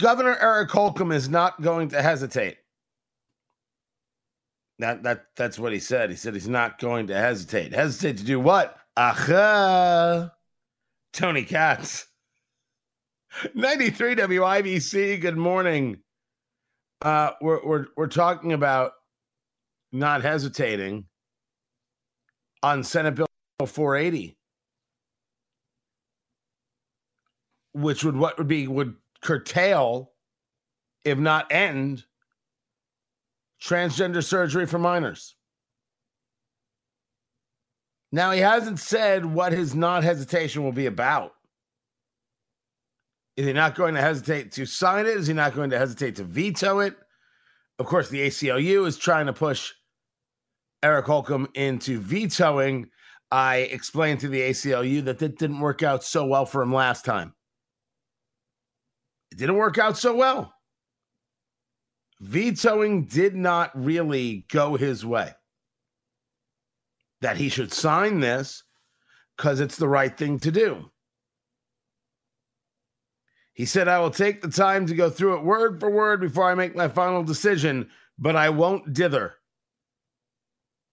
Governor Eric Holcomb is not going to hesitate. That that that's what he said. He said he's not going to hesitate. Hesitate to do what? Aha. Tony Katz. 93 WIBC. Good morning. Uh we're we're we're talking about not hesitating on Senate Bill 480. Which would what would be would curtail, if not end, transgender surgery for minors. Now, he hasn't said what his non hesitation will be about. Is he not going to hesitate to sign it? Is he not going to hesitate to veto it? Of course, the ACLU is trying to push Eric Holcomb into vetoing. I explained to the ACLU that that didn't work out so well for him last time. It didn't work out so well. Vetoing did not really go his way. That he should sign this because it's the right thing to do. He said, I will take the time to go through it word for word before I make my final decision, but I won't dither.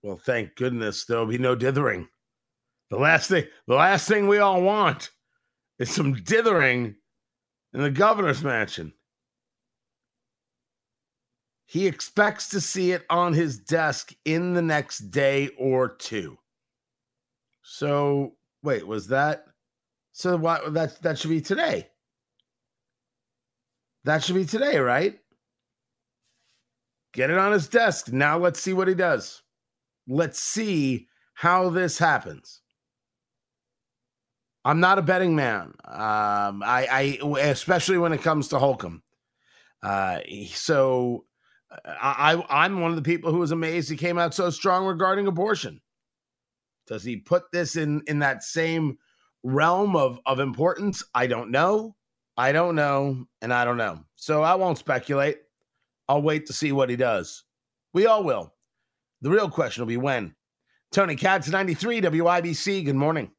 Well, thank goodness there'll be no dithering. The last thing, the last thing we all want is some dithering in the governor's mansion. He expects to see it on his desk in the next day or two. So, wait, was that? So what that that should be today. That should be today, right? Get it on his desk. Now let's see what he does. Let's see how this happens. I'm not a betting man. Um, I, I, especially when it comes to Holcomb. Uh, so I, I'm one of the people who was amazed he came out so strong regarding abortion. Does he put this in in that same realm of of importance? I don't know. I don't know, and I don't know. So I won't speculate. I'll wait to see what he does. We all will. The real question will be when. Tony Katz, 93 WIBC. Good morning.